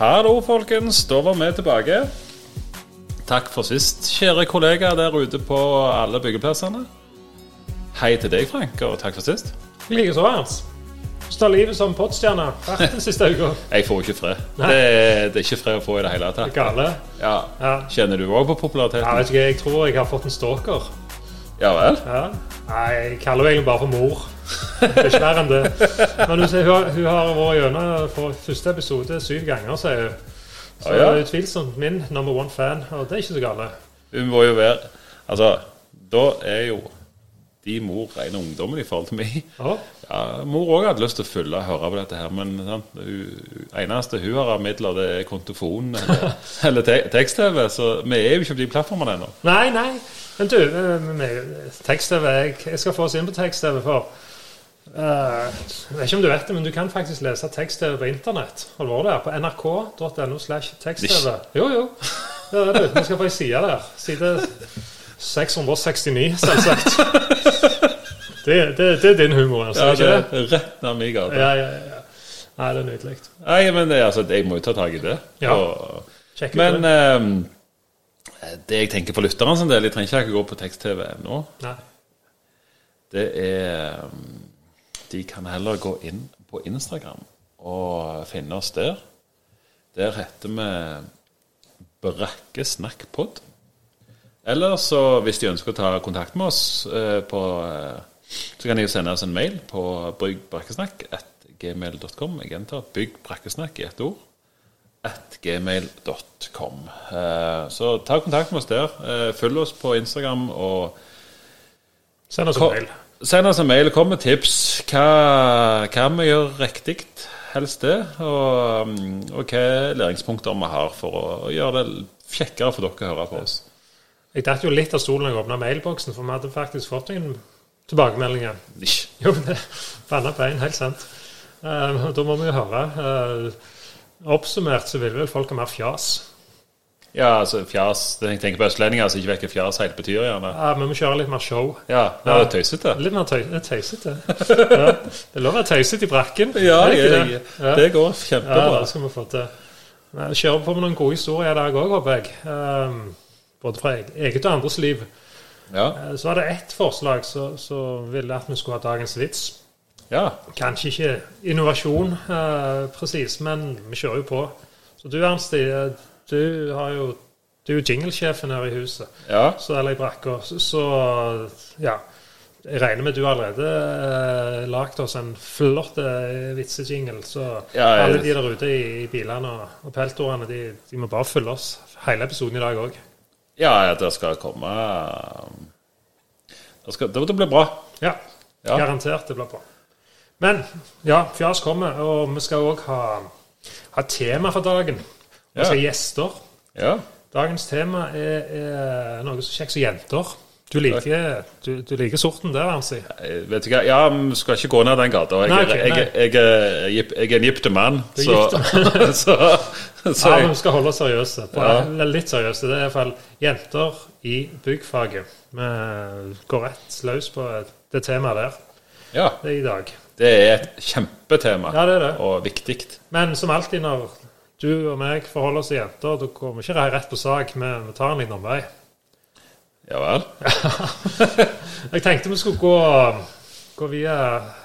Hallo, folkens. Da var vi tilbake. Takk for sist, kjære kollegaer der ute på alle byggeplassene. Hei til deg, Frank, og takk for sist. Likeså, Ernst. Hvordan tar livet som podstjerne vært den siste uka? Jeg får ikke fred. Det, det er ikke fred å få i det hele tatt. Gale? Ja. Ja. Kjenner du òg på Ja, populariteten? vet ikke, jeg tror jeg har fått en stalker. Ja vel? Ja. Nei, jeg kaller henne egentlig bare for mor. Det. Men hun, hun, hun har vært gjennom for første episode syv ganger, sier hun. Så Å, ja. er utvilsomt min number one fan, og det er ikke så galt. Hun må jo være Altså, da er jo de mor rene ungdommen i forhold til meg. Ja. Ja, Mor òg hadde lyst til å følge og høre på dette her, men sant? Hun, eneste hun har av midler, det er kontofon eller, eller te tekst-TV, så vi er jo ikke på de plattformene ennå. Nei, nei. Men du, eh, tekst-TV jeg, jeg skal få oss inn på tekst-TV for Jeg vet ikke om du vet det, men du kan faktisk lese tekst-TV på internett. Har du vært der? På nrk.no slash tekst-TV. Jo, jo. Det er du. Vi skal få ei side der. Side 669, selvsagt. Det, det, det er din humor, altså. Ja, det det? er rett ned min gate. Ja, ja, ja. Nei, det er nydelig. Nei, men det, altså, jeg må jo ta tak i det. Ja. Og, men det. eh, det jeg tenker for lytterne sin del, jeg trenger ikke gå på tekst-TV nå. Nei. Det er De kan heller gå inn på Instagram og finne oss der. Der heter vi Brakkesnakkpod. Eller så, hvis de ønsker å ta kontakt med oss eh, på eh, Så kan de sende oss en mail på byggbrakkesnakk.gmail.com. Jeg gjentar byggbrakkesnakk i ett ord. At gmail.com. Eh, så ta kontakt med oss der. Eh, følg oss på Instagram og Send oss en mail. Send oss en mail, kom med tips. Hva, hva vi gjør riktig, helst det. Og, mm, og hva læringspunkter vi har for å, å gjøre det kjekkere for dere å høre på oss. Jeg datt jo litt av stolen da jeg åpna mailboksen, for vi hadde faktisk fått noen tilbakemeldinger. Nish. Jo, det banna bein, helt sant. Uh, da må vi jo høre. Uh, oppsummert så vil vel folk ha mer fjas. Ja, altså fjas Jeg tenker på østlendinger som ikke vet hva fjas helt betyr, gjerne. Ja, vi må kjøre litt mer show. Ja, det er tøysete. Litt mer tøy det er tøysete. ja, det er lov å være tøysete i brakken. Ja, det, det Ja. det går Ja, det skal vi få til. Vi kjører på med noen gode historier i dag òg, håper jeg. Um, både fra eget og andres liv. Ja. Eh, Så var det ett forslag som ville at vi skulle ha dagens vits. ja. Kanskje ikke innovasjon eh, presis, men vi kjører jo på. Så du Ernst, eh, du har jo du er jo jinglesjefen her i huset, ja. så, eller i brakka. Så, så ja. Jeg regner med du allerede eh, lagd oss en flott eh, vitsejingle. Så Ja, jeg- alle de der ute i, i bilene og, og peltorene, de, de må bare følge oss hele episoden i dag òg. Ja, det skal komme Det, skal, det blir bra. Ja, Ja. garantert det blir bra. Men ja, fjas kommer, og vi skal òg ha, ha tema for dagen. Vi skal ha gjester. Ja. Dagens tema er, er noe så kjekt som jenter. Du liker, du, du liker sorten der, Arnsi. Vet du hva, ja, vi skal ikke gå ned den gata. Jeg, Nei, ok, jeg, nei. jeg, jeg, jeg er en gifte mann, så, så, så Ja, men vi skal holde oss seriøse. På, Ja. Litt seriøse. Det er iallfall jenter i byggfaget. Vi går rett løs på det temaet der Ja, det er i dag. det er et kjempetema, Ja, det er det. og viktig. Men som alltid når du og meg forholder oss til jenter, da kommer vi ikke rett på sak, vi, vi tar en liten omvei. Ja vel? Jeg tenkte vi skulle gå, gå via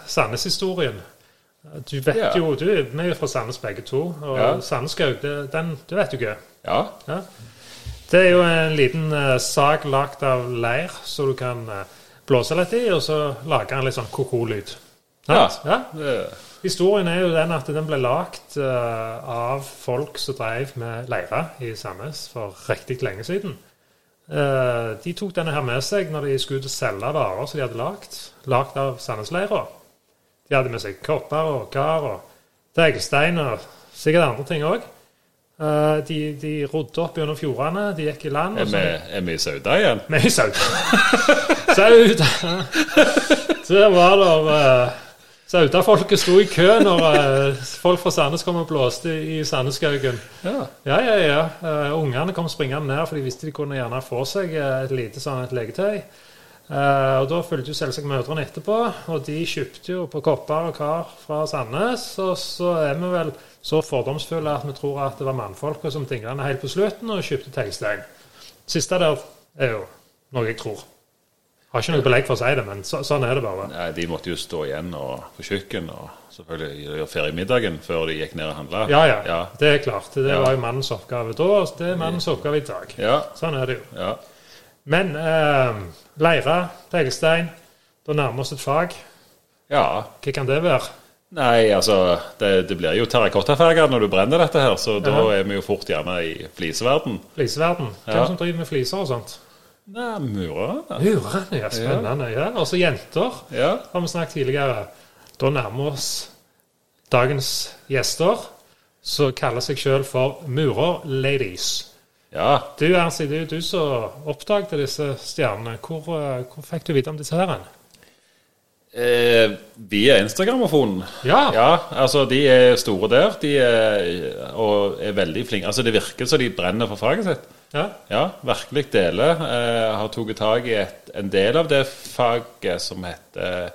Sandnes-historien. Du vet Ja. jo, du, Vi er fra Sandnes begge to. Og Ja. Sandneskaug, det- den du vet jo ikke. Ja. Ja. Det er jo en liten uh, sag lagd av leir, så du kan uh, blåse litt i, og så lager den litt sånn ko-ko-lyd. Ja. ja. Historien er jo den at den ble lagd eh, av folk som drev med leire i Sandnes for riktig lenge siden. Eh, de tok denne her med seg når de skulle ut og selge varer som de hadde lagd, lagd av Sandnesleira. De hadde med seg kopper og kar og teglstein og sikkert andre ting òg. de, de rodde opp gjennom fjordene, de gikk i land. Er vi, er vi i Sauda igjen? Vi er med Sauda. Sauda. Så var det uh, Sauda-folket sto i kø når eh, folk fra Sandnes kom og blåste i Sandneskaugen. Ja. Ja, ja, ja. Uh, ungene kom springende ned, for de visste de kunne gjerne få seg eh, et lite sånn et leketøy. Uh, og Da fulgte jo selvsagt mødrene etterpå, og de kjøpte jo på kopper og kar fra Sandnes. Og så er vi vel så fordomsfulle at vi tror at det var mannfolka som tingla helt på slutten og kjøpte teglstein. Siste der er jo noe jeg tror. Har ikke noe belegg for å si det, men så, sånn er det bare. Nei, de måtte jo stå igjen og, på kjøkken og selvfølgelig gjøre ferdig middagen før de gikk ned og handla. Ja, ja, ja. Det er klart. Det Ja. var jo mannens oppgave da, og det er mannens oppgave i dag. Ja, Sånn er det jo. ja. Men eh, leire, teglstein, da nærmer vi oss et fag. ja. Hva kan det være? Nei, altså Det, det blir jo terrakottafarger når du brenner dette her, så da Ja. er vi jo fort gjerne i fliseverden. Fliseverden. Hvem Ja. som driver med fliser og sånt? Nei, murer. Murerne, ja. Spennende. ja. Og så jenter, Ja. har vi snakket tidligere. Da nærmer oss dagens gjester, som kaller seg sjøl for Murer-ladies. ja. Du Ernst, det er jo du som oppdaget disse stjernene. Hvor, eh, hvor fikk du vite om disse her? Eh, via Instagram-afonen. Ja. Ja, altså de er store der, de er, og er veldig flinke. Altså Det virker som de brenner for faget sitt. Ja. Ja, virkelig deler. Jeg har tatt tak i et, en del av det faget som heter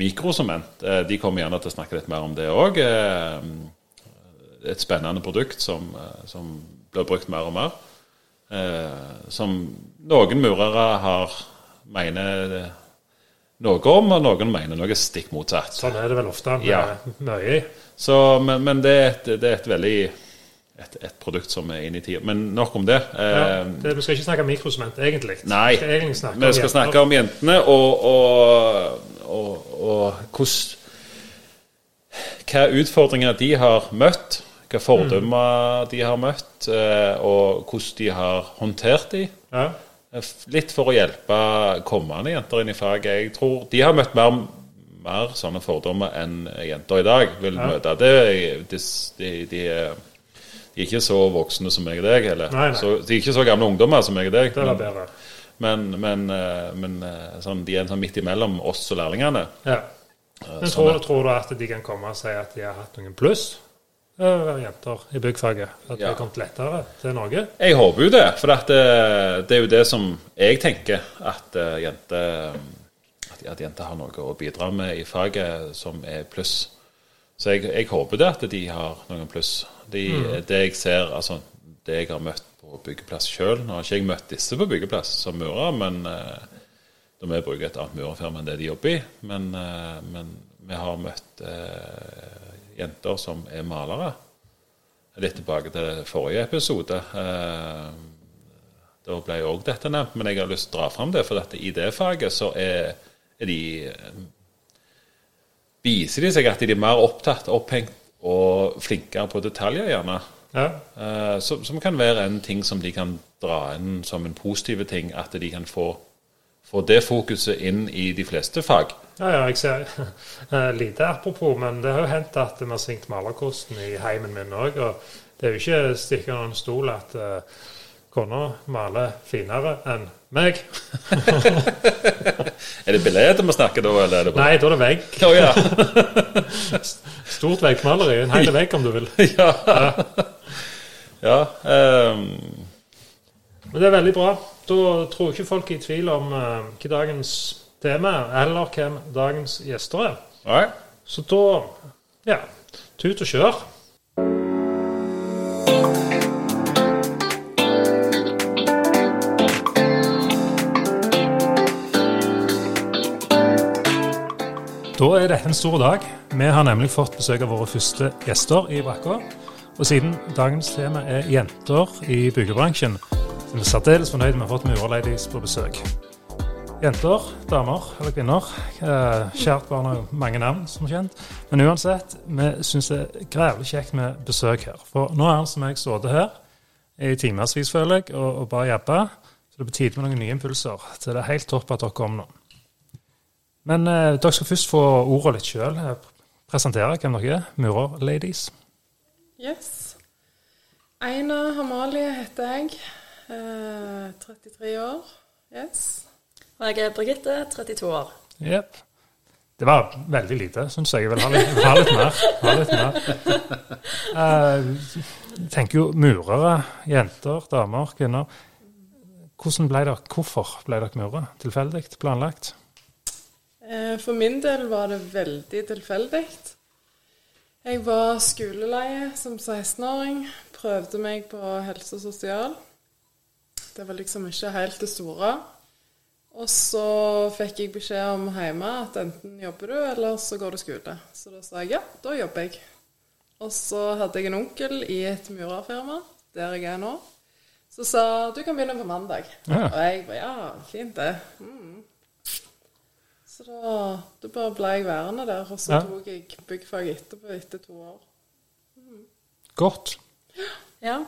mikrosement. Eh, de kommer gjerne til å snakke litt mer om det òg. Eh, et spennende produkt som, eh, som blir brukt mer og mer. Eh, som noen murere har mener noe om, og noen mener noe stikk motsatt. Sånn er det vel ofte med Ja. mye. Så, men, men det, er et, det er et veldig et, et produkt som er inne i tida. Men nok om det. Ja, Eh, det. Vi skal ikke snakke mikrosement, egentlig. Nei, Vi skal egentlig snakke vi om skal jenter. snakke om jentene og, og, og, og hvordan Hva utfordringer de har møtt, hva fordømmer de har møtt, eh, og hvordan de har håndtert de. Ja. Litt for å hjelpe kommende jenter inn i faget. Jeg tror de har møtt mer, mer sånne fordommer enn jenter i dag vil Ja. møte. Det, de, de, de, de er ikke så voksne som meg og deg, eller Nei, nei. Så, de er ikke så gamle ungdommer som meg og deg. Det var men- bedre. men, men, eh, men eh, sånn, de er sånn midt imellom oss og lærlingene. Ja. Men tror, tror du at de kan komme og si at de har hatt noen pluss? Jenter i byggfaget. At det Ja. har kommet lettere til Norge? Jeg håper jo det, for det, det er jo det som jeg tenker at eh, jenter at, at jenter har noe å bidra med i faget som er pluss. Så jeg, jeg håper det at de har noen pluss. De, Det jeg ser, altså det jeg har møtt på byggeplass sjøl Nå har ikke jeg møtt disse på byggeplass som murer, men eh, da vi bruker et annet murerfirma enn det de jobber i. Men, eh, men vi har møtt eh, jenter som er malere. Litt tilbake til forrige episode. Eh, da ble òg dette nevnt, men jeg har lyst til å dra fram det. For dette, i det faget så er, er de Viser de seg at de er mer opptatt, opphengt og flinkere på detaljer, gjerne. Ja. Uh, som, som kan være en ting som de kan dra inn som en positiv ting. At de kan få, få det fokuset inn i de fleste fag. Ja, ja, jeg ser uh, Lite apropos, men det har jo hendt at vi har svingt malerkosten i heimen min òg. Og det er jo ikke stikkende en stol at uh, kona maler finere enn meg. Er det billedet vi snakker da, eller er det Nei, da er det vegg. Oh, ja. Stort veggmaleri. En hel vegg, om du vil. ja. ja um... Men det er veldig bra. Da tror ikke folk er i tvil om uh, hva dagens tema er, eller hvem dagens gjester er. Right. Så da ja, tut og kjør. Da er dette en stor dag. Vi har nemlig fått besøk av våre første gjester i brakka. Og siden dagens tema er jenter i byggebransjen, så er vi særdeles fornøyd med å ha fått murerladies på besøk. Jenter, damer eller kvinner. Eh, kjært barn har mange navn, som kjent. Men uansett, vi syns det er grævlig kjekt med besøk her. For nå har som jeg sittet her i timevis, føler jeg, og, og bare jabba. Så det er på tide med noen nye impulser. Så det er helt topp at dere kom nå. Men eh, dere skal først få ordet litt sjøl. Presentere hvem dere er. Murerladies. Yes. Aina Hamalie heter jeg. Eh, 33 år. Yes. Og jeg er Birgitte, 32 år. Jepp. Det var veldig lite, syns jeg. Jeg vil ha litt, ha litt mer. Ha litt mer. Eh, tenker jo murere, jenter, damer, kvinner. hvordan ble dere, hvorfor ble dere murere? Tilfeldig? Planlagt? Eh, For min del var det veldig tilfeldig. Jeg var skoleleie som 16-åring. Prøvde meg på helse og sosial. Det var liksom ikke helt det store. Og så fikk jeg beskjed om hjemme at enten jobber du, eller så går du skole. Så da sa jeg ja, da jobber jeg. Og så hadde jeg en onkel i et murerfirma, der jeg er nå, som sa du kan begynne på mandag. Ja. Og jeg bare ja, fint det. Mm. Så da, da bare ble jeg værende der, og så Ja. tok jeg byggfag etterpå etter to år. Godt. Ja.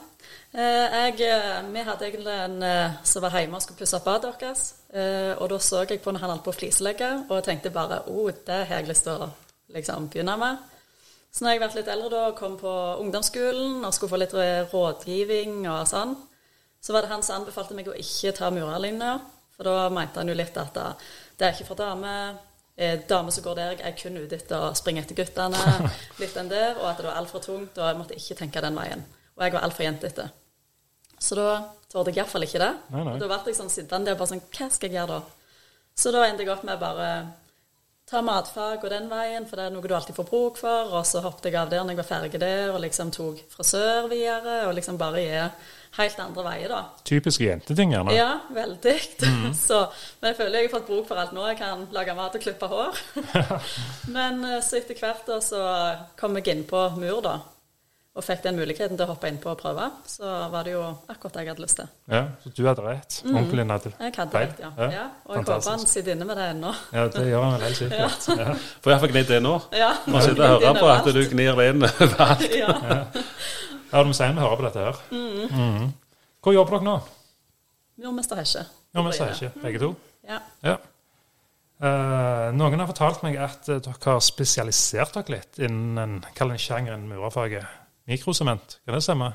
Eh, jeg, eh, vi hadde egentlig en eh, som var hjemme og skulle pusse opp badet deres. Eh, og da så jeg på når han holdt på å fliselegge, og jeg tenkte bare å, det har jeg lyst til å liksom, begynne med. Så når jeg ble litt eldre da, og kom på ungdomsskolen og skulle få litt rådgivning og sånn, så var det han som anbefalte meg å ikke ta murerlinja. For da mente han jo litt at det er ikke for damer. Eh, damer som går der, er kun ute etter å springe etter guttene. litt den der, Og at det var altfor tungt, og jeg måtte ikke tenke den veien. Og jeg var altfor jentete. Så da torde jeg iallfall ikke det. Nei, nei. Og da ble jeg sånn sittende der og bare sånn Hva skal jeg gjøre da? Så da endte jeg opp med bare ta matfag og den veien, for det er noe du alltid får bruk for. Og så hoppet jeg av der når jeg var ferdig der, og liksom tok frisør videre. Og liksom bare gi helt andre veier, da. Typiske jenteting, gjerne. Ja, veldig. Mhm. så, men jeg føler jeg har fått bruk for alt nå. Jeg kan lage mat og klippe hår. men eh, så etter hvert da, så kom jeg inn på mur, da. Og fikk den muligheten til å hoppe inn på og prøve. Så var det jo akkurat det jeg hadde lyst til. Ja, så du hadde rett. Onkelen din hadde feil? Jeg hadde rett, ja. ja. Og jeg håper han sitter inne med det ennå. Ja, det gjør han vel helt sikkert. Ja. Får iallfall gnidd det nå. Ja. Man sitter og hører på at du gnir det inn overalt. ja. Ja, du må si vi hører på dette her. Mhm. Hvor jobber dere nå? Jordmester Hesje. Jordmester Hesje, begge to. Ja. Ja. Uh, noen har fortalt meg at eh, dere har spesialisert dere litt innen kall den sjangeren murerfaget. Mikrosement, kan det stemme?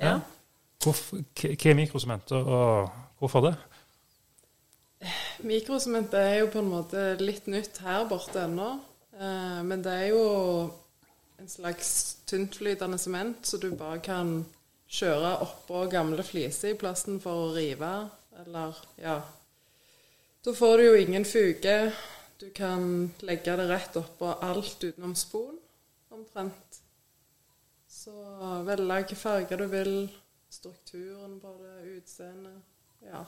ja. Hvorf- Hva er mikrosement, og- og hvorfor det? Mikrosement er jo på en måte litt nytt her borte ennå. Eh, men det er jo en slags tyntflytende sement, så du bare kan kjøre oppå gamle fliser i plassen for å rive, eller ja. Da får du jo ingen fuge. Du kan legge det rett oppå alt utenom spon, omtrent. Så velge hvilke farger du vil, strukturen på det, utseendet. Ja.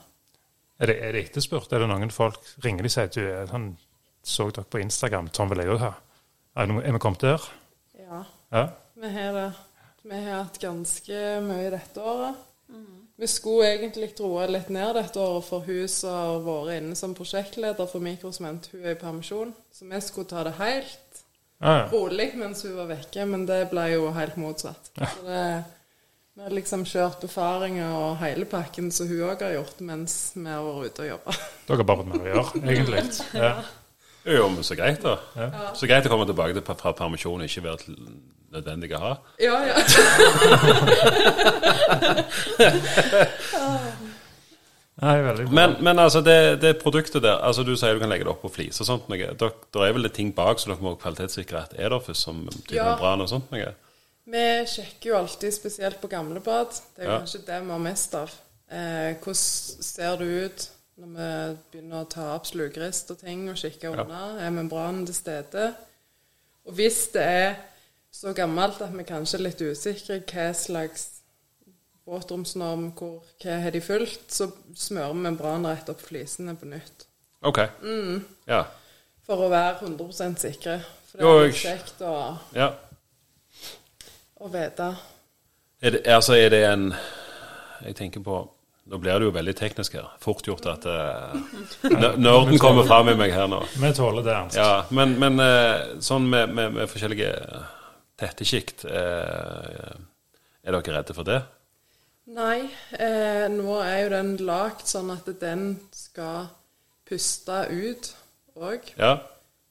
Er det, er det etterspurt? Er det noen folk ringer de og sier du er sånn, så dere på Instagram, sånn vil jeg òg ha? Er, vi kommet der? ja. Ja. Vi har det. Vi har hatt ganske mye dette året. Vi skulle egentlig roe litt ned dette året, for hun som har vært inne som prosjektleder for Mikrosement, hun er i permisjon. Så vi skulle ta det helt Ja, ja. rolig mens hun var vekke, men det ble jo helt motsatt. Så det, vi har liksom kjørt befaringer og hele pakken som hun òg har gjort mens vi har vært ute og jobba. Dere har bare fått mer å gjøre, egentlig. Ja. Jo, men så greit, da. Ja. Så greit å komme tilbake til fra permisjon og ikke være til- nødvendig å ha. Ja, ja. Nei, veldig bra. Men, men altså, det, det produktet der altså Du sier du kan legge det opp på flis og sånt. noe. Dere- Det er vel det ting bak så dere må kvalitetssikre at er der først, som Ja. membran og sånt noe? Vi sjekker jo alltid, spesielt på gamle bad. Det er jo Ja. kanskje det vi har mest av. Eh, hvordan ser det ut når vi begynner å ta opp slukrist og ting og kikke unna? Er membranen til stede? Og hvis det er så gammelt at vi kanskje er litt usikre hva slags våtromsnorm, hvor, hva har de fulgt, så smører vi membranen rett opp flisene på nytt. OK. Mm. Ja. For å være 100 sikre. For det er litt kjekt å, ja. å vite. Er det, altså, er det en Jeg tenker på Nå blir det jo veldig teknisk her. Fort gjort at uh, nerden kommer fram i meg her nå. Vi tåler det, Ernst. Ja, men, men eh, sånn med, med, med forskjellige tette sjikt eh, Er dere redde for det? Nei, eh, nå er jo den lagd sånn at den skal puste ut òg. Ja?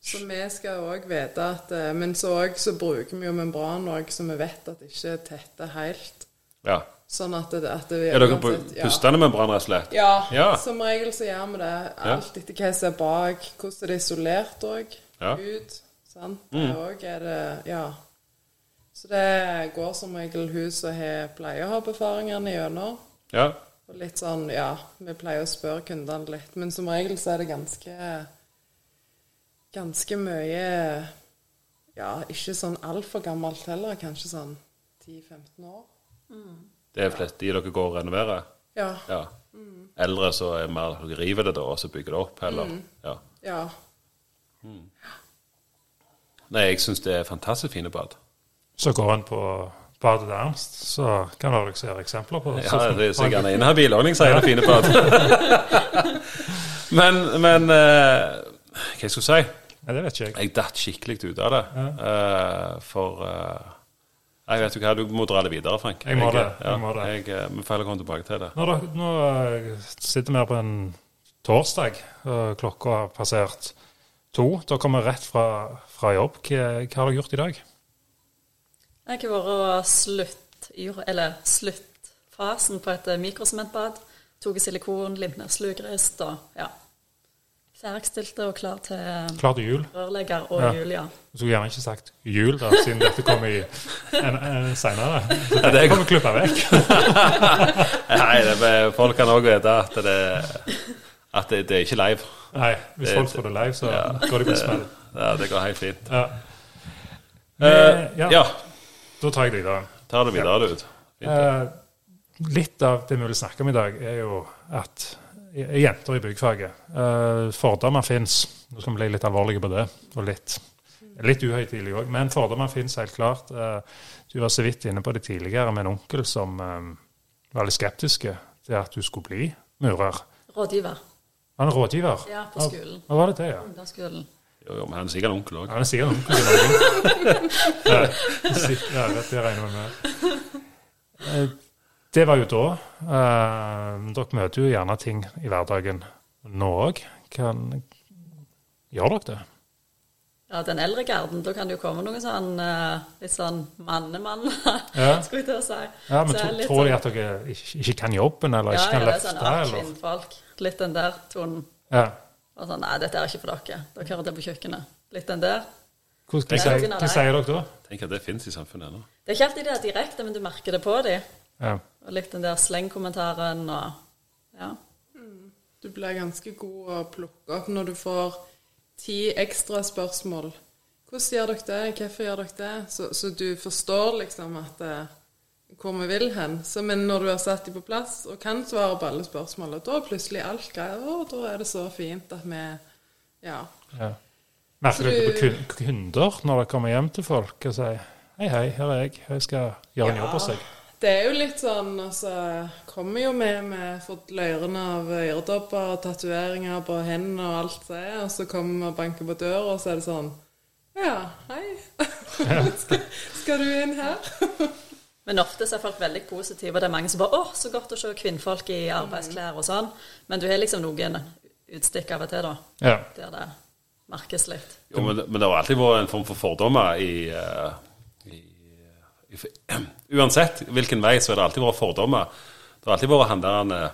Så vi skal òg vite at eh, Men så også, så bruker vi jo membran òg, så vi vet at det ikke tetter helt. ja. Sånn at det, at det Er dere uansett- ja. pustende membran, rett og slett? Ja, Ja. som regel så gjør vi det. Alt etter hva som er bak. Hvordan er det isolert òg. Ja. Ut. Sant. Det òg er det Ja. Så det går som regel hun som har pleier å ha befaringene gjennom. Ja. Og litt sånn, ja, vi pleier å spørre kundene litt, men som regel så er det ganske Ganske mye Ja, ikke sånn altfor gammelt heller, kanskje sånn 10-15 år. Det er flest de dere går og renoverer? Ja. Ja. Eldre så er mer dere river det da, og så bygger det opp, eller? Ja. Ja. Nei, jeg syns det er fantastisk fine bad. Så går en på badet Ernst, så kan dere se eksempler på Ja, det er sikkert gjerne inhabil ordning, sier det fine bad. men, men uh, Hva jeg skulle si? Ja, det vet ikke jeg. Jeg datt skikkelig ut av det. Eh, for uh, Jeg vet jo hva, du må dra det videre, Frank. Jeg må det, ja, jeg må det. Jeg, vi får komme tilbake til det. Nå, da, nå sitter vi her på en torsdag, og klokka har passert to. Da kommer rett fra, fra jobb. Hva, hva har dere gjort i dag? Jeg har vært slutt, eller sluttfasen på et mikrosementbad. Tok silikon, limt ned slugrist og ja. Ferdigstilte og klar til Klar til jul? rørlegger og Ja. jul, ja. Du skulle gjerne ikke sagt jul, da, siden dette kommer i en, en senere. Så Ja, det det er- kommer klippa vekk. Nei, det, er- folk kan òg vite at det, at det, det er ikke live. Nei, hvis Det- folk får det live, så Ja. går de på smell. Ja, det går helt fint. Ja. Eh, Eh, ja, ja, Da tar jeg det videre. ta det videre, du. Fint. Eh, litt av det vi vil snakke om i dag, er jo at jenter i byggfaget eh, Fordommer fins. Nå skal vi bli litt alvorlige på det, og litt, litt uhøytidelig òg. Men fordommer fins helt klart. Eh, du var så vidt inne på det tidligere med en onkel som eh, var litt skeptiske til at du skulle bli murer. Rådgiver. Han er rådgiver. Ja, på skolen. Hva var det det, ja? Ungdomsskolen. Jo, jo, men han er sikkert onkel òg. Han er sikkert onkel i Norge. ja, ja, det regner vi med. Eh, Det var jo da. Eh, dere møter jo gjerne ting i hverdagen nå òg. Gjør dere det? Ja, den eldre garden, da kan det jo komme noen sånn uh, litt sånn mannemann, Ja. skulle jeg til å si. Ja, men Så tro, det tror de sånn- at dere ikke, ikke kan jobben, eller ja, ikke kan ja, det er løfte? sånn, kvinnfolk. Litt den der tonen. Ja. Og sånn, nei, dette er ikke for dere. Dere hører til på kjøkkenet. Litt den der. Hva, er sier, dere da? Tenk at det fins i samfunnet ennå. Det er ikke alltid det er direkte, men du merker det på dem. Ja. Og litt den der slengkommentaren og Ja. Du blir ganske god å plukke opp når du får ti ekstra spørsmål. Hvordan gjør dere det? Hvorfor gjør dere det? Så, så du forstår liksom at eh, hvor vi vil hen. Så, men når du har satt dem på plass og kan svare på alle spørsmål, da er plutselig alt greit. Å, da er det så fint at vi Ja. ja. Merker dere på kunder når dere kommer hjem til folk og sier Hei, hei, her er jeg. Jeg skal gjøre en jobb hos deg. Det er jo litt sånn altså, Kommer jo med med fått løyrene av øredobber og tatoveringer på hendene og alt det og så kommer vi og banker på døra, og så er det sånn Ja, hei. skal, skal du inn her? Men ofte så er folk veldig positive, og det er mange som bare 'Å, så godt å se kvinnfolk i arbeidsklær og sånn'. Men du har liksom noen utstikk av og til, da, Ja. der det merkes litt. Jo, men, men det har alltid vært en form for fordommer i, eh, i, i Uansett hvilken vei, så har det alltid vært fordommer. Det har alltid vært han der eh,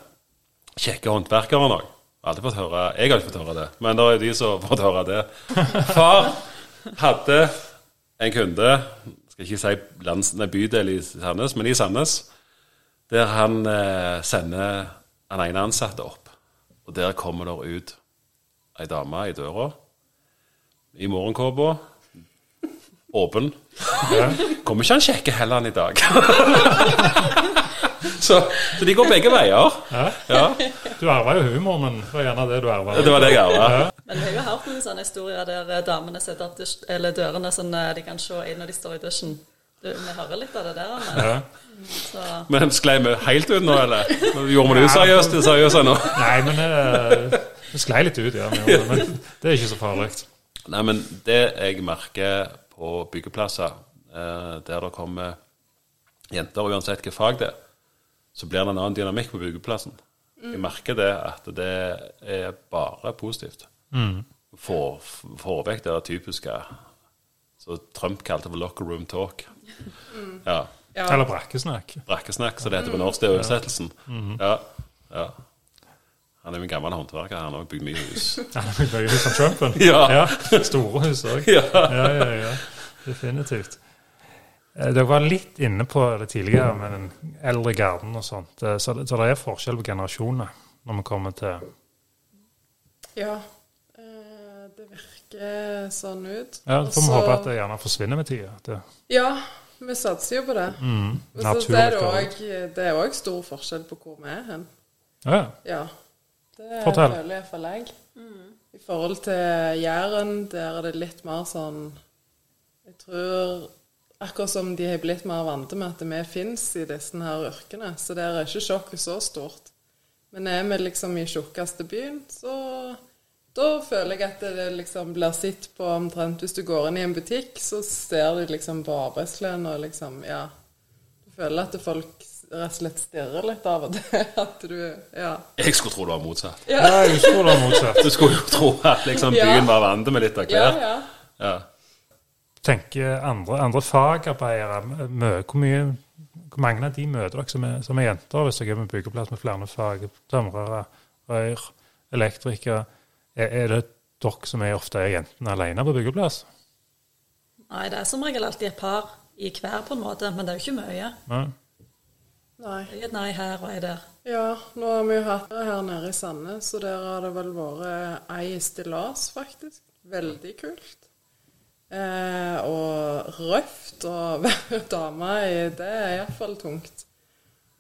kjekke håndverkeren òg. Alltid fått høre Jeg har ikke fått høre det, men det er jo de som har fått høre det. Far hadde en kunde, skal ikke si lands, nei, bydel i Sandnes, men i Sandnes, der han eh, sender han ene ansatte opp. Og der kommer det ut ei dame i døra i morgenkåpa. Åpen. Kommer ikke han sjekke heller enn i dag? så, så de går begge veier. Ja, Du arva jo humor, men det var gjerne det du arva. Det var det jeg arva. Men vi har jo hørt noen sånne historier der eh, damene setter opp eller dørene sånn eh, de kan se inn når de står i dusjen. Du, vi hører litt av det der. Men, Ja. så, Men sklei vi helt ut nå, eller? Gjorde vi det useriøst seriøst ennå? Nei, men eh, det sklei litt ut, ja. Men, det er ikke så farlig. Nei, men det jeg merker på byggeplasser, eh, der det kommer jenter, uansett hvilket fag det er, så blir det en annen dynamikk på byggeplassen. Jeg merker det at det er bare positivt. Får for vekk det typiske som Trump kalte for locker room talk. Ja. Ja. Eller brakkesnakk. Brakkesnakk, som det heter på norsk. Det er oversettelsen. Ja. ja. Han er jo en gammel håndverker. Han har bygd mye hus. Ja, det blir hus som Trumpen. Ja. Store hus òg. Ja. Ja, ja, ja. Definitivt. Eh, Dere var litt inne på det tidligere med den eldre garden og sånt. eh, Så det, så det er forskjell på generasjoner når vi kommer til Ja. eh, Det virker sånn ut. Ja, Så får vi håpe at det gjerne forsvinner med tida. Ja, vi satser jo på det. mm, Men så er det går det er òg stor forskjell på hvor vi er hen. Ja, Ja. Det Fortell. føler iallfall jeg. I forhold til Jæren, der er det litt mer sånn Jeg tror Akkurat som de har blitt mer vante med at vi fins i disse her yrkene. Så der er ikke sjokket så stort. Men er vi liksom i tjukkeste byen, så da føler jeg at det liksom blir sett på omtrent Hvis du går inn i en butikk, så ser du liksom på arbeidsklærne og liksom Ja. Du føler at folk rett og slett stirrer litt av og til. At du Ja. Jeg skulle tro det var motsatt. ja jeg tro det var motsatt. Du skulle jo tro at liksom Ja. byen var vant med litt av klær. Ja, ja. Ja. Tenker andre, andre fagarbeidere mø- hvor, mye, hvor mange av de møter dere som er, som er jenter, hvis dere er på byggeplass med flere fag? Tømrere, rør, elektrikere. Er, er det dere som er ofte er jentene alene på byggeplass? Nei, det er som regel alltid et par i hver, på en måte, men det er jo ikke mye. Nei? Nei. Det er et nei her og ei der. Ja, nå har vi jo hatt det her nede i Sandnes, og der har det vel vært ei stillas, faktisk. Veldig kult. Eh, og røft å være dame i, det er iallfall tungt.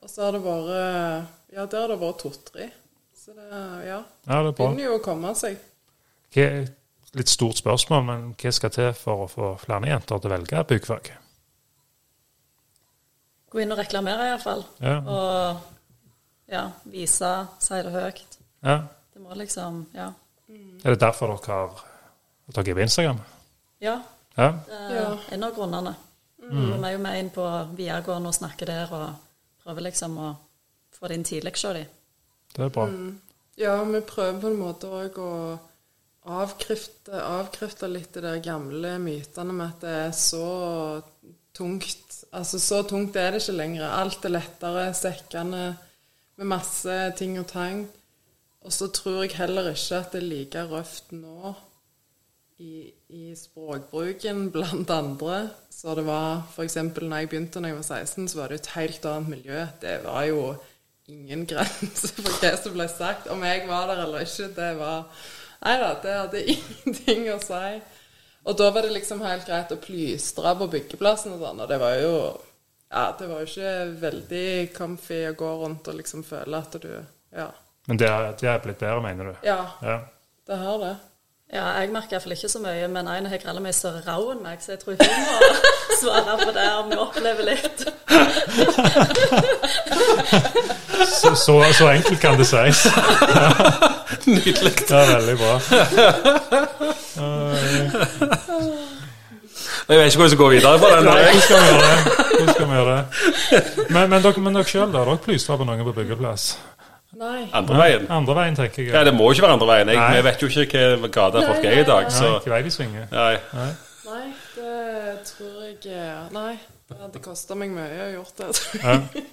Og så har det vært Ja, der har det vært to-tre. Så det, ja. Ja, det er bra. Begynner jo å komme seg. Hva, litt stort spørsmål, men hva skal til for å få flere jenter til å velge byggfag? Gå inn og reklamere, iallfall. Ja. Og ja, vise, si det høyt. Ja. Det må liksom Ja. Er det derfor dere har dere er på Instagram? Ja, Ja. det er en av grunnene. Vi er jo med inn på videregående og snakker der, og prøver liksom å få det inn tidlig hos dem. Det er bra. Ja, vi prøver på en måte òg å avkrefte, avkrefte litt de gamle mytene med at det er så tungt. Altså, så tungt er det ikke lenger. Alt er lettere, sekkende, med masse ting og tang. Og så tror jeg heller ikke at det er like røft nå i, i språkbruken blant andre. Så det var f.eks. når jeg begynte da jeg var 16, så var det et helt annet miljø. Det var jo ingen grense for hva som ble sagt. Om jeg var der eller ikke, det var Nei da, det hadde ingenting å si. Og da var det liksom helt greit å plystre på byggeplassen og sånn, og det var jo Ja, det var jo ikke veldig comfy å gå rundt og liksom føle at du Ja. Men det er, det er blitt bedre, mener du? Ja, Ja. det har det. Ja, jeg merker iallfall ikke så mye, men en har grella meg større rau enn meg, så jeg tror hun må svare på det om vi opplever litt. Så, så, så enkelt kan det sies. Nydelig. Det er veldig bra. Jeg vet ikke hvordan vi skal gå videre på den. Nei, hvordan skal vi gjøre det? Skal vi gjøre det? Men, men dere, men dere sjøl, da? Dere plystrer på noen på byggeplass? Nei. Andre veien. Andre veien, tenker jeg. Ja, det må ikke være andre veien. Jeg, vi vet jo ikke hva gata folk er i dag, Nei, så ikke vei de svinger. Nei. Nei. Nei, det tror jeg eh, Nei, det hadde kosta meg mye å gjøre gjort det. Ja.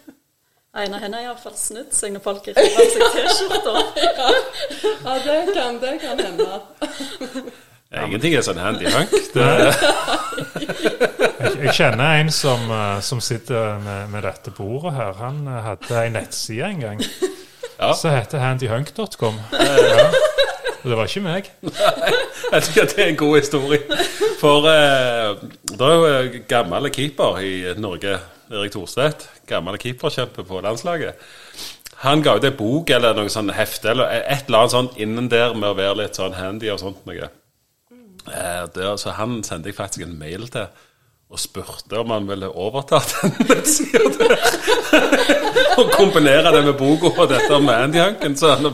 En av henne har iallfall snudd seg når folk river av seg T-skjorta. Ja, det kan, det kan hende. Ingenting er sånn handy hunk. Det, Jeg, jeg kjenner en som, eh, som sitter med, med dette bordet her. Han eh, hadde ei nettside en gang Ja. som heter handyhunk.com. Ja. Og det var ikke meg. Nei, jeg tror det er en god historie. For eh, det er jo en gammel keeper i Norge, Erik Thorstvedt. Gammel keeperkjempe på landslaget. Han ga ut en bok eller noe sånn hefte eller et eller annet sånt innen der med å være litt sånn handy og sånt noe. Eh, der, så han sendte jeg faktisk en mail til og spurte om han ville overta den nettsida der. og kombinere det med boka og dette med handyhunken. Så han,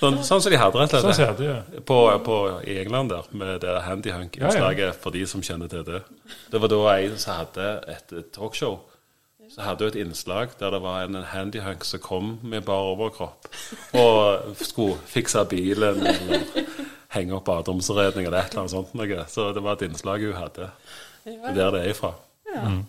sånn, sånn som de hadde rett og Sånn slett sånn det ja. på, på, i England der, med det handyhunk-innslaget for de som kjenner til det. Det var da ei som hadde et talkshow. Så hadde hun et innslag der det var en handyhunk som kom med bar overkropp og skulle fikse bilen eller henge opp baderomsredning eller et eller annet sånt noe. Så det var et innslag hun hadde. Det er der det er ifra. Mm.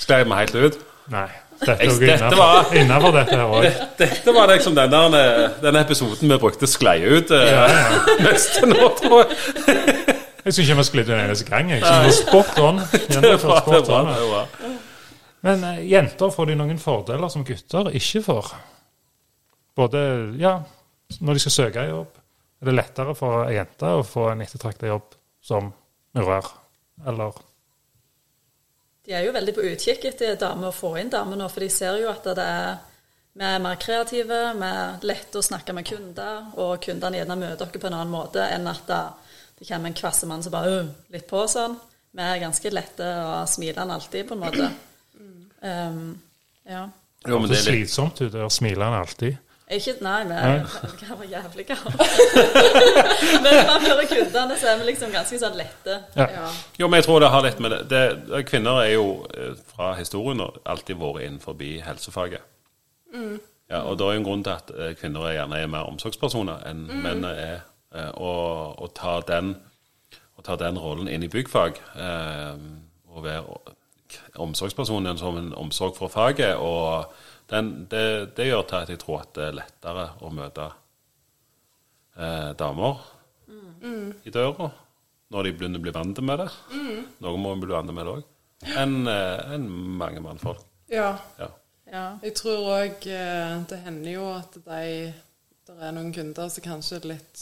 Sklei vi helt ut? Nei. Dette Jeg- dette var- innafor dette her òg. Dette var liksom den der, den episoden vi brukte sklei ut eh, Ja, ja. mest til nå, tror jeg. Jeg skulle ikke vi skulle en eneste gang. Jeg. synes det var spot on. Det var, det var, on. det var. Men eh, jenter får de noen fordeler som gutter ikke får? Både ja, når de skal søke jobb. Er det lettere for ei jente å få en ettertrakta jobb som murer? Eller De er jo veldig på utkikk etter damer å få inn damer nå, for de ser jo at det er vi er mer kreative, vi er lette å snakke med kunder, og kundene gjerne møter dere på en annen måte enn at det kommer en kvasse mann som bare uh, litt på sånn. Vi er ganske lette og smilende alltid, på en måte. Um, ja. Jo, men det er litt slitsomt ut å smile alltid? Ikke, nei, vi kan være jævlig gale. Men framfor kundene så er vi liksom ganske sånn lette. Ja. Ja. Jo, men jeg tror det har litt med det, det Kvinner er jo eh, fra historien alltid vært innenfor helsefaget. Ja, og det er jo en grunn til at eh, kvinner er gjerne er mer omsorgspersoner enn menn er. eh, Og, og ta den og ta den rollen inn i byggfag eh, og være omsorgspersonen som en omsorg for faget. og den, det, det gjør til at jeg tror at det er lettere å møte eh, damer i døra når de begynner å bli vant med det. Noen må bli vant med det òg. Enn eh, enn mange mannfolk. ja. Ja. Ja. Jeg tror òg det hender jo at de Det er noen kunder som kanskje er litt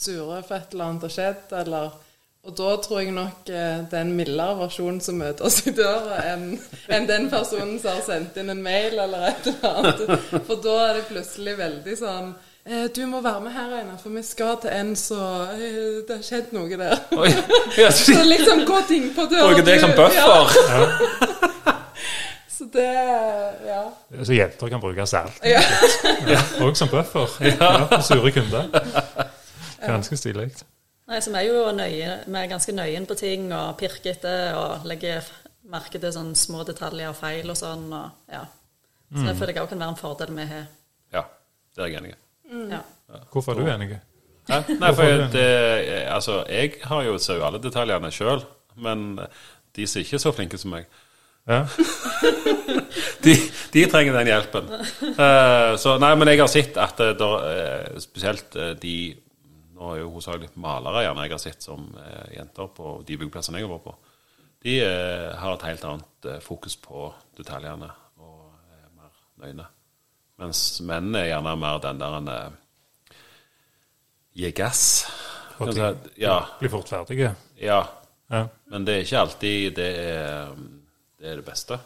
sure for et eller annet har skjedd, eller Og da tror jeg nok eh, det er en mildere versjon som møter oss i døra, enn en den personen som har sendt inn en mail eller et eller annet. For da er det plutselig veldig sånn eh, du må være med her, Einar, for vi skal til en så eh, Det har skjedd noe der. Oi, Så liksom gå ting på døra. Bruke deg som buffer. Ja, så det Ja. Så jenter kan brukes til alt. ja. Ja, og som buffer. Ja, sure kunder. Ganske stilig. Nei, så vi er jo nøye, vi er ganske nøye på ting og pirker etter og legger merke til sånne små detaljer og feil og sånn. Og, ja. Så det føler jeg òg kan være en fordel vi har. Ja, det er jeg enig i. Ja. Hvorfor er du enig? Hæ? Nei, for jeg, det, altså, jeg har jo ser jo alle detaljene sjøl, men de som ikke er så flinke som meg, Ja. de, de trenger den hjelpen. Uh, så nei, men jeg har sett at der, eh, spesielt eh, de Nå er jo hovedsakelig malere gjerne jeg har sett som eh, jenter på de byggeplassene jeg har vært på. De eh, har et helt annet eh, fokus på detaljene og er mer nøyne. Mens menn er gjerne mer den der en eh, Gi gass. Og de ting si, Ja. Blir fort ferdige. ja. Ja. Men det er ikke alltid det er det, er det beste.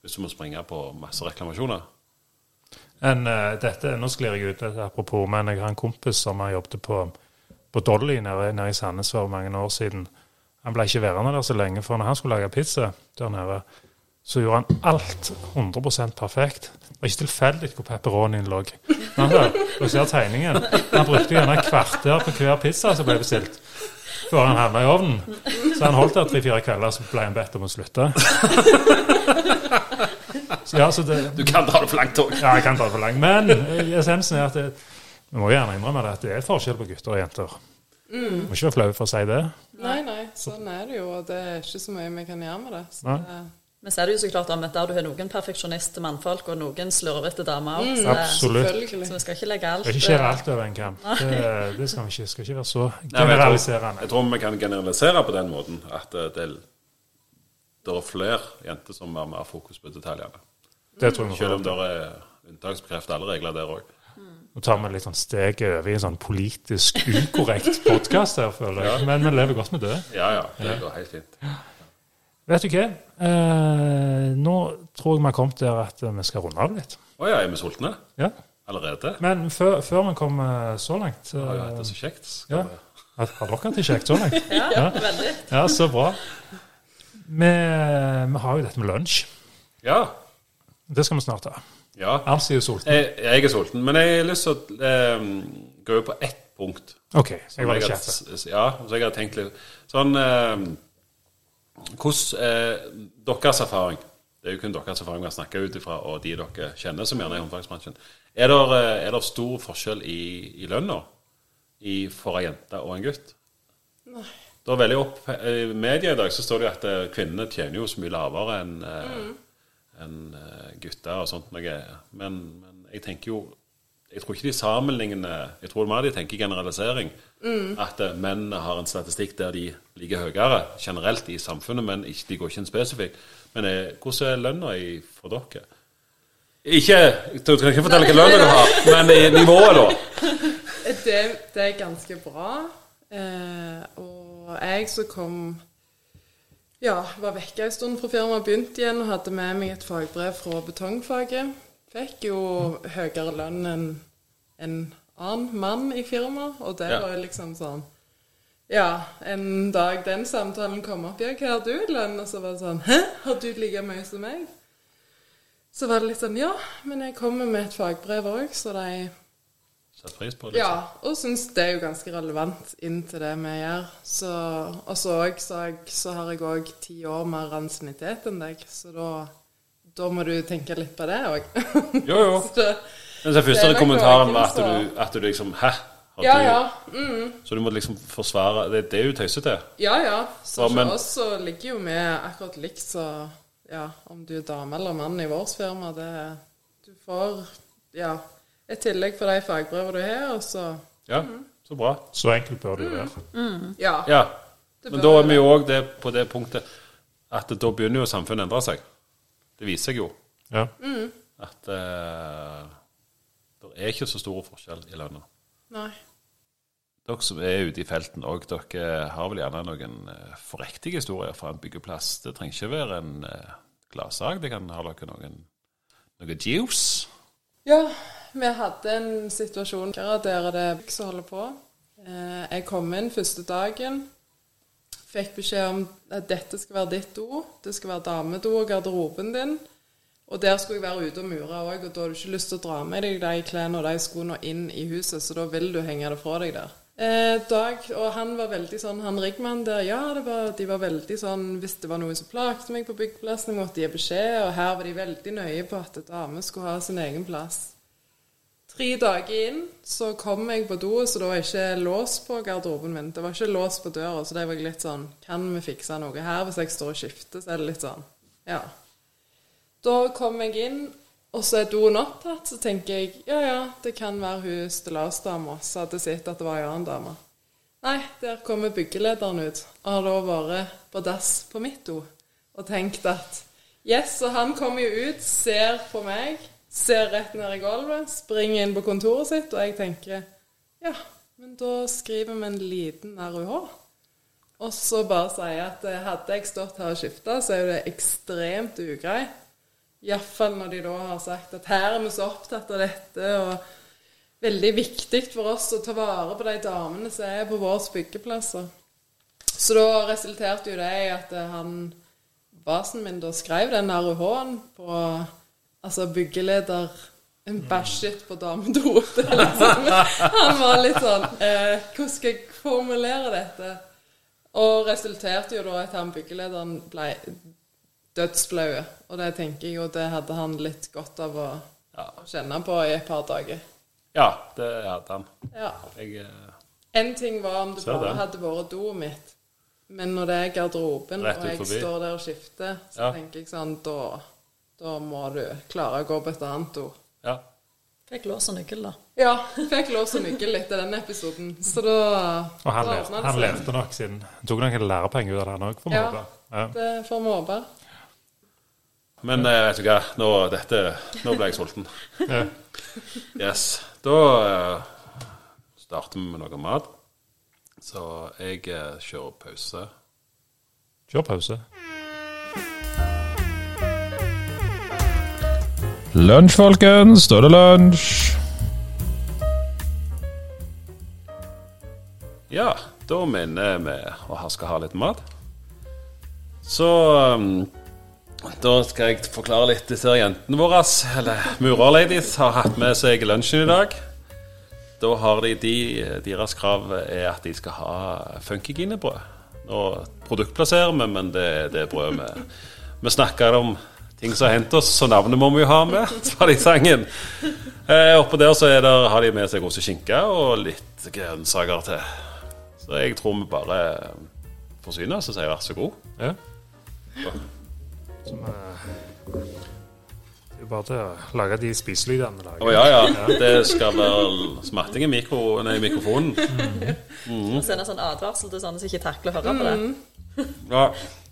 Hvis du må springe på masse reklamasjoner. En, uh, dette, Nå sklir jeg ut, apropos, men jeg har en kompis som har jobbet på, på Dolly nede, nede i Sandnes for mange år siden. Han ble ikke værende der så lenge, for når han skulle lage pizza der nede, så gjorde han alt 100% perfekt. Det var ikke tilfeldig hvor pepperonien lå. Du ser tegningen. Han brukte gjerne et kvarter på hver pizza som ble bestilt, før han havna i ovnen. Så han holdt der tre-fire kvelder, så ble han bedt om å slutte. Så, ja, så det, Du kan dra det for langt òg. ja, jeg kan dra det for langt. Men essensen er at det, vi må gjerne innrømme det at det er forskjell på gutter og jenter. Mm. Må ikke være flau for å si det. Nei, nei, sånn er det jo, og det er ikke så mye vi kan gjøre med det. Så det Men så er det jo så klart om at der du har noen perfeksjoniste mannfolk og noen slurvete damer òg. så, Absolutt. så vi skal ikke legge alt Det ikke skjære alt over en kam. Det, det skal vi ikke. skal ikke være så Nei, jeg tror, generaliserende. jeg tror vi kan generalisere på den måten at eh, det, det er flere jenter som har mer fokus på detaljene. Det tror jeg Selv om det er unntaksbekreftet alle regler der òg. Nå tar vi litt sånn steg over i en sånn politisk ukorrekt podkast her, føler jeg. Men vi lever godt med det. Ja ja, det går helt fint. Vet du hva? Eh, nå tror jeg vi har kommet der at vi skal runde av litt. Å ja, er vi sultne Ja. allerede? Men før, før vi kommer så langt Har jo hatt det så kjekt. Skal Ja. vi- Har dere hatt det kjekt så langt? Ja, veldig. Ja, så bra. Vi, vi har jo dette med lunsj. ja. Det skal vi snart ha. Ja. Han sier sulten. Jeg, jeg er sulten, men jeg har lyst til å um, gå på ett punkt. OK, jeg var litt har- Ja, så jeg har tenkt litt Sånn um, Hvordan uh, Deres erfaring Det er jo kun deres erfaring vi har snakka ut ifra, og de dere kjenner som gjerne er i håndverksbransjen. Er det, eh, det stor forskjell i, i lønna for ei jente og en gutt? Nei. Det er veldig opp, I media i dag så står det jo at eh, kvinnene tjener jo så mye lavere enn eh, enn, eh, gutter og sånt noe. Men, men jeg tenker jo Jeg tror ikke de sammenligner Jeg tror mer de tenker generalisering. At eh, menn har en statistikk der de ligger høyere generelt i samfunnet, men ikke, de går ikke inn spesifikt. Men eh, hvordan er lønna for dere? Ikke Du kan ikke fortelle hvilken lønn du har, men i nivået, da. Det, det er ganske bra. Eh, og jeg som kom Ja, var vekke en stund fra firmaet, begynte igjen og hadde med meg et fagbrev fra betongfaget. Fikk jo høyere lønn enn en annen mann i firmaet, og det Ja. var liksom sånn Ja, en dag den samtalen kom opp, ja, hva har du i lønn? Og så var det sånn Hæ, har du like mye som meg? Så var det litt sånn Ja, men jeg kommer med et fagbrev òg, så de Sett pris på Liksom. ja, og syns det er jo ganske relevant inn til det vi gjør. Så, og så, så, har jeg òg ti år mer ansiennitet enn deg, så da, da må du tenke litt på det òg. Jo, jo. Men den første kommentaren var at du, at du liksom Hæ? Du, ja, ja. Mm, Så du må liksom forsvare Det, det er jo tøysete. ja, ja. Så Ja, for men- oss så ligger jo vi akkurat likt, så ja, om du er dame eller mann i vårt firma, det Du får ja, et tillegg for de fagbrevene du har, og så Ja, så bra. Så enkelt bør det jo være. Ja. Ja. Men da er vi jo òg på det punktet at da begynner jo samfunnet å endre seg. Det viser seg jo Ja. at eh, det er ikke så store forskjell i lønna. Nei. Dere som er ute i felten òg, dere har vel gjerne noen eh, forriktige historier fra en byggeplass. Det trenger ikke være en uh, gladsak. Det kan ha dere noen noe juice. Ja, vi hadde en situasjon der det er som holder på. Eh, Jeg kom inn første dagen. Fikk beskjed om at dette skal være ditt do. Det skal være damedo og garderoben din. Og der skulle jeg være ute og mure òg, og da har du ikke lyst til å dra med deg de klærne og de skoene inn i huset, så da vil du henge det fra deg der. Eh, Dag, og han var veldig sånn, han riggmannen der, ja, var, de var veldig sånn Hvis det var noe som plagte meg på byggeplassen, måtte måtte gi beskjed, og her var de veldig nøye på at dame skulle ha sin egen plass. Tre dager inn så kom jeg på do, så det var ikke lås på garderoben min. Det var ikke lås på døra, så det var litt sånn Kan vi fikse noe her hvis jeg står og skifter? Så er det litt sånn Ja. Da kom jeg inn, og så er doen opptatt. Så tenker jeg ja, ja, det kan være hun stillasdama som hadde sett at det var ei annen dame. Nei, der kommer byggelederen ut og har da vært på dass på mitt do og tenkt at Yes, og han kommer jo ut, ser på meg, ser rett ned i gulvet, springer inn på kontoret sitt, og jeg tenker ja, men da skriver vi en liten RUH. Og så bare sier jeg at eh, hadde jeg stått her og skifta, så er jo det ekstremt ugreit. Iallfall når de da har sagt at her er vi så opptatt av dette, og veldig viktig for oss å ta vare på de damene som er på våre byggeplasser. Så da resulterte jo det i at eh, han basen min da skrev den RUH-en på altså byggeleder en bæsjet på damedo. Liksom, han var litt sånn eh, Hvordan skal jeg formulere dette? Og resulterte jo da at han byggelederen ble dødsflau. Og det tenker jeg jo det hadde han litt godt av å Ja. kjenne på i et par dager. Ja, det hadde han. Ja. Jeg, eh, En ting var om det bare hadde vært doet mitt, men når det er garderoben, og jeg står der og skifter, så Ja. tenker jeg sånn da, da må du klare å gå på et annet ord. ja. Fikk lås og nøkkel, da. Ja, fikk lås og nøkkel etter den episoden, så da Og han, da lærte, han lærte nok siden Han tok noen lærepenger ut av det, han òg, for Ja. måte. Ja. Det får vi håpe. Men eh, vet du hva, nå, dette, nå ble jeg sulten. Ja. Yes. Da eh, starter vi med noe mat. Så jeg eh, kjører pause. Kjør pause. Lunsj, folkens. Da er det lunsj. Ja, da mener vi å skal ha litt mat. Så um, da skal jeg forklare litt. Disse jentene våre, eller murerladies, har hatt med seg lunsjen i dag. Da har de, de Deres krav er at de skal ha funkyginebrød. Nå produktplasserer vi, men det, det er brød vi Vi snakker om ting som har hendt oss, så navnet må vi jo ha med, sa de i sangen. Eh, oppå der så er der, har de med seg også skinke og litt grønnsaker til. Så jeg tror vi bare forsyner oss og sier vær så god. Ja. Så vi Det er bare til å lage de spiselydene vi Å lager. ja, ja. Det skal være smatting i mikro, nei, mikrofonen. Og sende sånn advarsel til sånne som ikke takler å høre på det. Ja,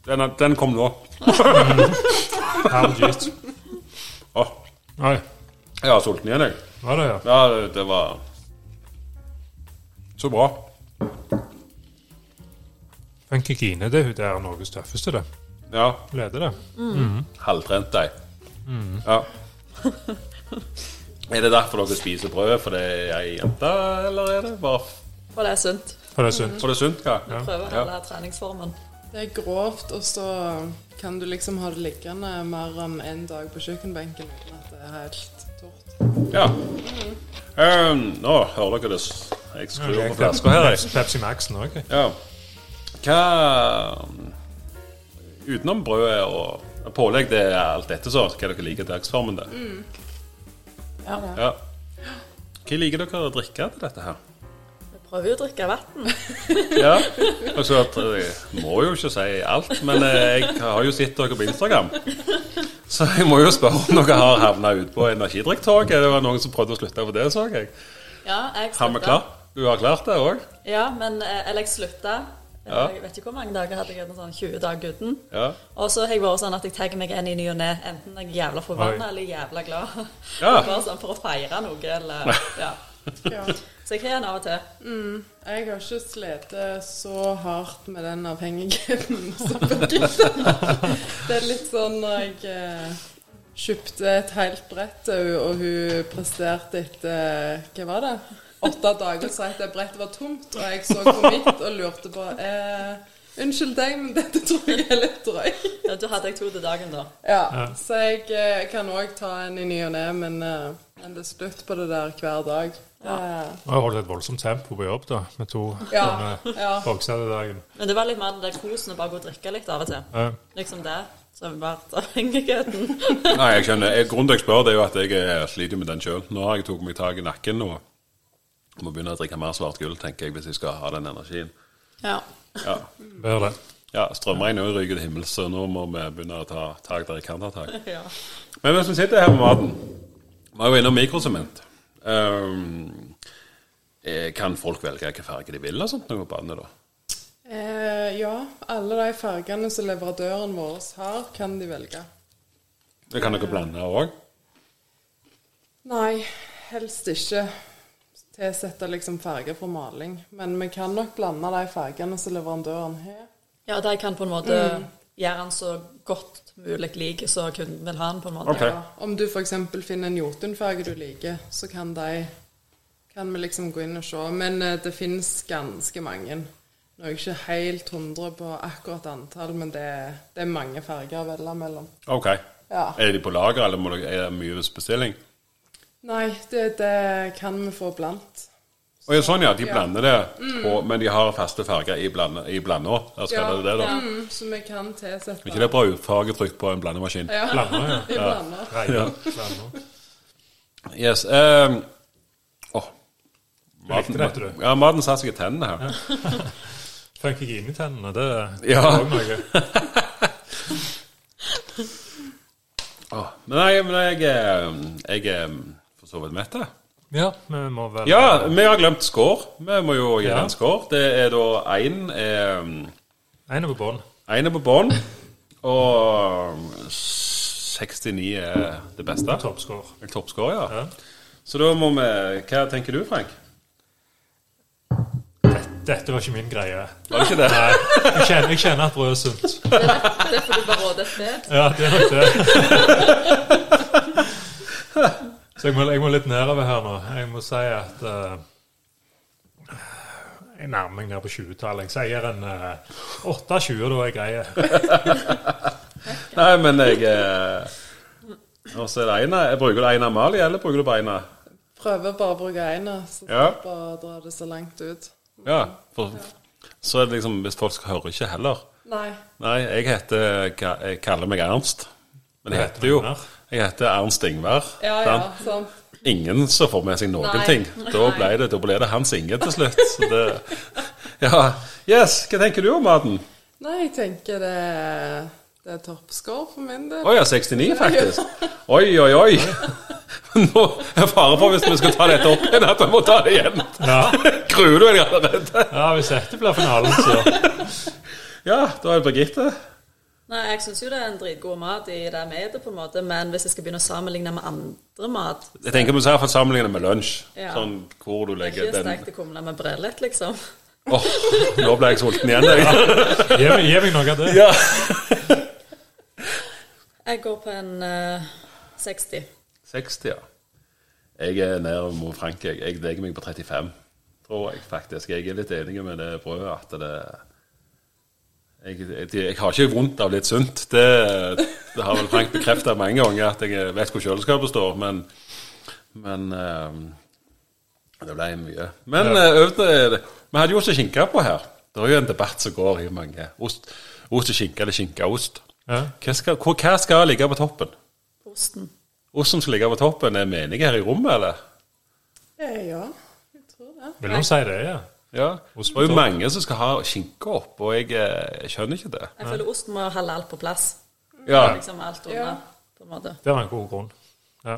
den, er- den kom nå. Juice. Åh, jeg har sulten igjen, jeg. var det ja? Ja, det, det var så bra. Funkygine, det, det er Norges tøffeste, det. Ja, Leder det. halvtrent deg. Ja. Er det derfor dere spiser brød For det er ei jente, eller er det bare For det er sunt. For det er sunt. for det er sunt? Hva? Prøve Ja. hele treningsformen. Det er grovt, og så kan du liksom ha det liggende mer enn én dag på kjøkkenbenken uten at det er helt tørt. Ja. Ehm, nå hører dere det. Jeg skrur på flaska her. jeg. Pepsi- Maxen òg. Ja. Hva Utenom brødet og pålegg, det er alt dette så. Hva dere liker dagsformen det? Ja. Ja. Hva liker dere å drikke til dette her? Prøver jo å drikke vann. Ja, altså at Jeg må jo ikke si alt, men eh, jeg har jo sett dere på Instagram. Så jeg må jo spørre om dere har havna ut på energidrikktoget. Det var noen som prøvde å slutte på det, så jeg. Ja, jeg Har vi klart? Du har klart det òg? Ja, men eh, eller jeg slutta. Eh, Ja. Jeg vet ikke hvor mange dager hadde jeg. Sånn 20 dager uten. Ja. Og så har jeg vært sånn at jeg tar meg en i ny og ne. Enten jeg er jævla forbanna eller jævla glad. Ja. Bare sånn for å feire noe, eller Ja. Ja. Så jeg har den av og til. Jeg har ikke slitt så hardt med den avhengigheten som Birgitte. Det er litt sånn når jeg eh, kjøpte et helt brett til henne, og hun presterte etter Hva var det? Åtte dager sa at det brettet var tomt, og jeg så på mitt og lurte på eh, Unnskyld deg, men dette tror jeg er litt drøyt. Ja, da hadde jeg to til dagen, da. Ja, så jeg eh, kan òg ta en i ny og ne, men, eh, men det er slutt på det der hver dag. Eh, Jeg holdt et voldsomt tempo på jobb da, med to Ja, ja. bokser i dagen. Men det var litt mer den der kosen å bare gå og drikke litt av og til. Ja. Liksom det. Så har vi vært avhengigheten. Nei, jeg skjønner. Jeg- Grunnen til at jeg spør, det er jo at jeg eh, sliter med den sjøl. Nå har jeg tatt meg tak i nakken og må begynne å drikke mer svart gull, tenker jeg, hvis jeg skal ha den energien. Ja. Ja, Bør det. ja strømregningen ryker til himmels, så nå må vi begynne å ta tak der jeg kan ta tak. ja. Men hvis vi sitter her med maten Vi er jo innom mikrosement. Ehm, eh, kan folk velge hvilken farge de vil og sånt noe på bandet, da? Eh, ja, alle de fargene som leverandøren vår har, kan de velge. Det kan dere blande òg? Nei, helst ikke tilsette liksom farger for maling. Men vi kan nok blande de fargene som leverandøren har. ja, de kan på en måte gjøre den så godt mulig lik så kunden vil ha den, på en måte. Okay. Ja, om du f.eks. finner en jotunfarge du liker, så kan de kan vi liksom gå inn og se. Men eh, det finnes ganske mange. Nå er jeg ikke helt 100 på akkurat antall, men det, er- det er mange farger å velge mellom. Ok. Ja. Er de på lager, eller er det mye bestilling? Nei, det, det kan vi få blant. Å ja, sånn ja, de Ja. blander det, på, men de har faste farger i blanda. I blanda. Kalle det da. Mm, så vi kan tilsette Er ikke det brødfargetrykk på en blandemaskin? Ja, Blander, ja. ja. blander. Blander. Yes. Um, oh. maten, dette, du. Ja, maten satte seg i tennene her. Funkygine i tennene, det Ja. er òg noe. oh, Men nei, men jeg, jeg, jeg er for så vidt mett. jeg. Ja, vi må vel Ja, vi har glemt score. Vi må jo gi Ja. en score. Det er da én er En er på bånn. Én er på bånn, og 69 er det beste. Toppscore. Toppscore, ja. Ja. Så da må vi Hva tenker du, Frank? Dette, dette var ikke min greie. Var det ikke det? Nei, jeg kjenner, jeg kjenner at brødet er sunt. Det er derfor du bare råder et sted. Ja, det er nok det. Så jeg må, jeg må litt nedover her nå. Jeg må si at uh, Jeg nærmer meg ned på 20-tallet. Jeg sier en uh, 28, da er greie. Nei, men jeg uh, Og så er det Eina. Jeg Bruker du Eina Amalie, eller bruker du bare Eina? Prøver bare å bruke ene, så Ja. bare drar dra det så langt ut. Ja. For, så er det liksom Hvis folk hører ikke heller. Nei. Nei, jeg heter Jeg kaller meg Ernst. Men jeg heter heter jo Gunnar? Jeg heter Ernst Ingvar. Ja, ja, sånn. Ingen som får med seg noen Nei. ting. Da ble, det, da ble det Hans Inge til slutt. Så det, ja. Yes, hva tenker du om maten? Nei, jeg tenker det, det er toppscore for min del. Å ja, 69 faktisk. Oi, oi, oi! Nå er det fare for hvis vi skal ta dette opp igjen, at vi må ta det igjen. Ja. Gruer du deg allerede? ja, hvis dette blir finalen, så Ja, da er det Birgitte. Nei, jeg syns jo det er en dritgod mat i det metet, på en måte, men hvis jeg skal begynne å sammenligne med andre mat Jeg tenker på i hvert fall sammenligne med lunsj. Ja. Sånn hvor du legger den Ikke stekte kumler med brelett, liksom. Åh, Nå ble jeg sulten igjen, jeg. meg, gi meg noe av det. Ja. Jeg går på en uh, 60. 60, ja. Jeg er nede mot Frank. Jeg, legger meg på 35, tror jeg faktisk. Jeg er litt enig med det brødet at det jeg, jeg, jeg har ikke vondt av litt sunt. Det, det har vel Frank bekrefta mange ganger, at jeg vet hvor kjøleskapet står. Men, men eh, det ble mye. Men Ja. eh, vi hadde jo ost og skinke på her. Det er jo en debatt som går i mange. Ost, ost og skinke eller skinkeost. Ja. Hva skal, hva skal ligge på toppen? Osten. Osten skal ligge på toppen, er meningen her i rommet, eller? Eh, Ja, jeg tror det. Vil noen si det, ja? Ja. Ost Det er jo mange som skal ha skinke opp, og jeg, eh, jeg skjønner ikke det. Jeg føler osten må holde alt på plass. Ja, Liksom alt under, Ja. på en måte. Det var en god grunn.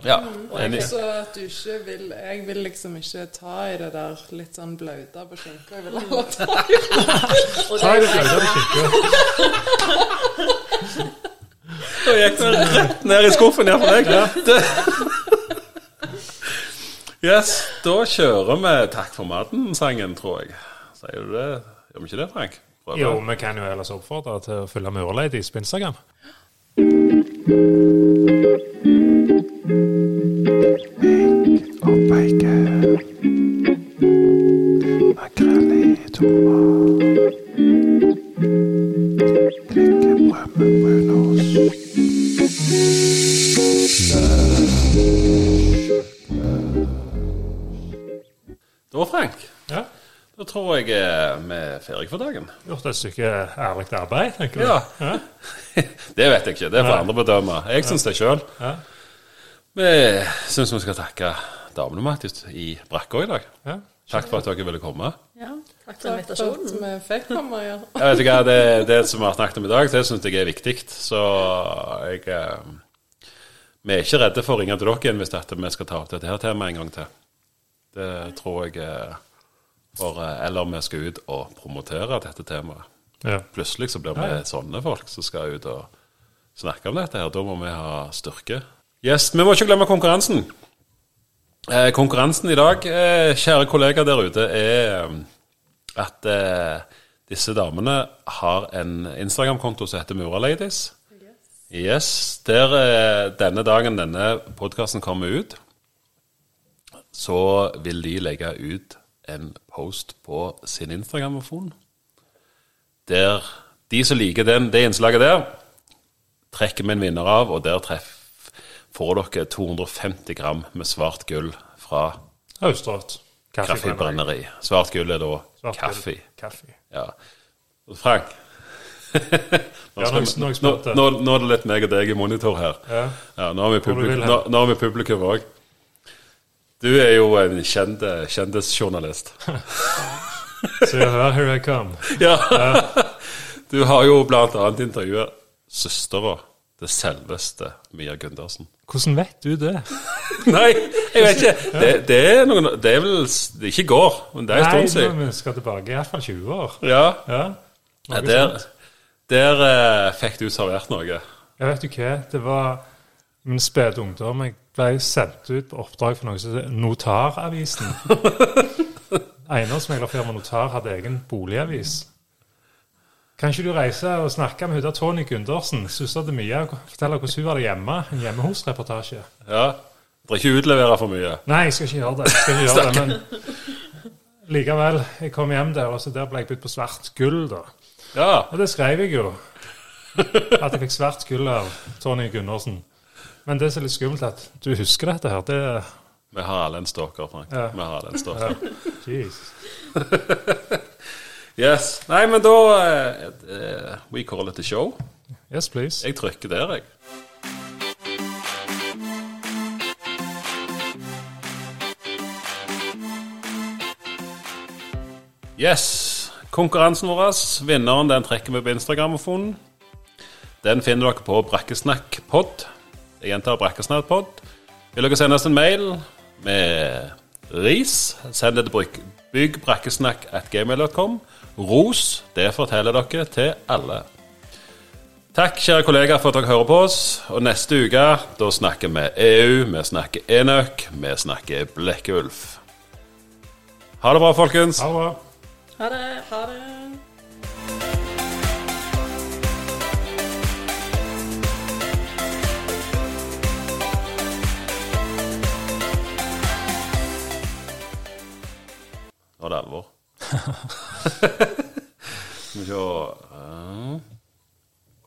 ja. Og jeg, så at du ikke vil Jeg vil liksom ikke ta i det der litt sånn blaute på skinka. Jeg vil heller ta i Ta det det på skinka. Da gikk det rett ned i skuffen her for deg. Det. Yes, da kjører vi 'Takk for maten'-sangen, tror jeg. Sier du det? Gjør vi ikke det, Frank? Prøver. Jo, vi kan jo ellers oppfordre til å følge med Urladies på Instagram. og bacon. Makrell i tomat. Tror jeg eh, vi er ferdige for dagen. Gjort et stykke ærlig arbeid, tenker du? Ja. ja. Det vet jeg ikke. Det får andre bedømme. Jeg syns det sjøl. Ja. Vi syns vi skal takke damene Mattis i brakka i dag. ja. Takk for at dere ville komme. Ja, takk for invitasjonen. vi fikk komme. Ja. Jeg vet ikke, det, det som vi har snakket om i dag, det syns jeg er viktig. Så jeg eh, Vi er ikke redde for å ringe til dere igjen hvis vi skal ta opp dette her temaet en gang til. Det tror jeg eh, for, eh, Eller vi skal ut og promotere dette temaet. ja. Plutselig så blir vi Ja, sånne folk som skal ut og snakke om dette her. Da må vi ha styrke. Yes, Vi må ikke glemme konkurransen. Eh, konkurransen i dag, eh, kjære kollegaer der ute, er eh, at eh, disse damene har en Instagram-konto som heter Muraladies. Yes. Der eh, denne dagen denne podkasten kommer ut, så vil de legge ut en post på sin Instagram-telefon. Der de som liker den, det innslaget der, trekker vi en vinner av, og der treff, får dere 250 gram med svart gull fra Austrått. Kaffebrenneri. Svart gull er da Svart kaffe. Kaffe. Ja. Frank nå, Ja, nå- nå nå, er det litt meg og deg i monitor her. Ja. Ja, nå har vi publikum òg. Du er jo en kjent kjendisjournalist. jeg hører, here I come. Ja. Du har jo blant annet intervjua søstera til selveste Mia Gundersen. Hvordan vet du det? Nei, jeg vet ikke. Det, det er noen Det er vel det er ikke i går, men det er en stund siden. Nei, vi skal tilbake i hvert fall 20 år. Ja, Ja. ja der, der eh, fikk du servert noe. Jeg vet du hva, det var min spede ungdom. Jeg ble sendt ut på oppdrag for noe som heter Notaravisen. Eiendomsmeglerfirmaet Notar hadde egen boligavis. Kan ikke du reise og snakke med Huda Tony Gundersen, Susse til Mia, og fortelle hvordan hun var det hjemme? En hjemme hos-reportasje. Ja. Dere ikke utlevere for mye. Nei, jeg skal ikke gjøre det. Jeg skal ikke gjøre det, men likevel. Jeg kom hjem der, og så der ble jeg bytt på svart gull, da. Ja. Og det skrev jeg jo. At jeg fikk svart gull av Tony Gundersen. Men det som er litt skummelt, er at du husker dette her. Det Vi har alle en stalker, Frank. Ja. Vi har alle en stalker. Jeez. Yes. Nei, men da eh, We call it a show. Yes, please. Jeg trykker der, jeg. Yes. Konkurransen vår, vinneren, den trekker vi på Instagram-fonen. Den finner dere på Brakkesnakkpod Jeg gjentar brakkesnattpod. Vil dere sende oss en mail med ris, send det til bryk- byggbrakkesnakk.gmail.com. Ros, det forteller dere til alle. Takk, kjære kollegaer, for at dere hører på oss. Og neste uke, da snakker vi EU, vi snakker Enøk, vi snakker Blekkulf. Ha det bra, folkens. Ha det bra. Ha det. Ha det. Nå er det alvor. Skal vi se.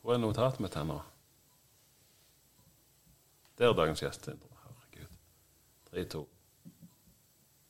Hvor er notatet mitt her nå? Der er dagens gjest. Herregud. Tre, to.